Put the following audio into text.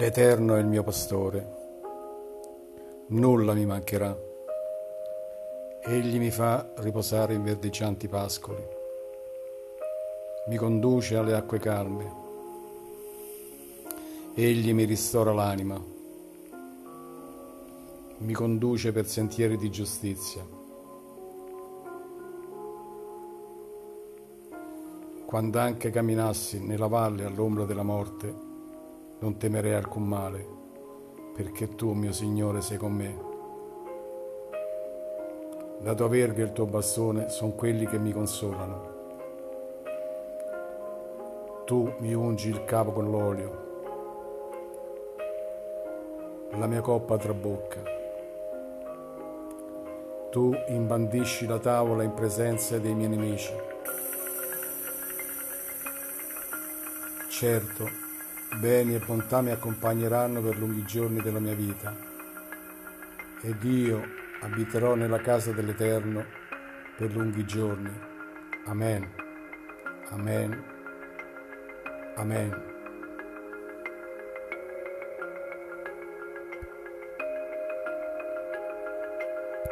L'Eterno è il mio pastore, nulla mi mancherà. Egli mi fa riposare in verdeggianti pascoli, mi conduce alle acque calme, egli mi ristora l'anima, mi conduce per sentieri di giustizia. Quando anche camminassi nella valle all'ombra della morte, non temerei alcun male, perché tu, mio Signore, sei con me. La tua verga e il tuo bastone sono quelli che mi consolano. Tu mi ungi il capo con l'olio, la mia coppa trabocca. Tu imbandisci la tavola in presenza dei miei nemici. Certo, Beni e bontà mi accompagneranno per lunghi giorni della mia vita ed io abiterò nella casa dell'Eterno per lunghi giorni. Amen. Amen. Amen.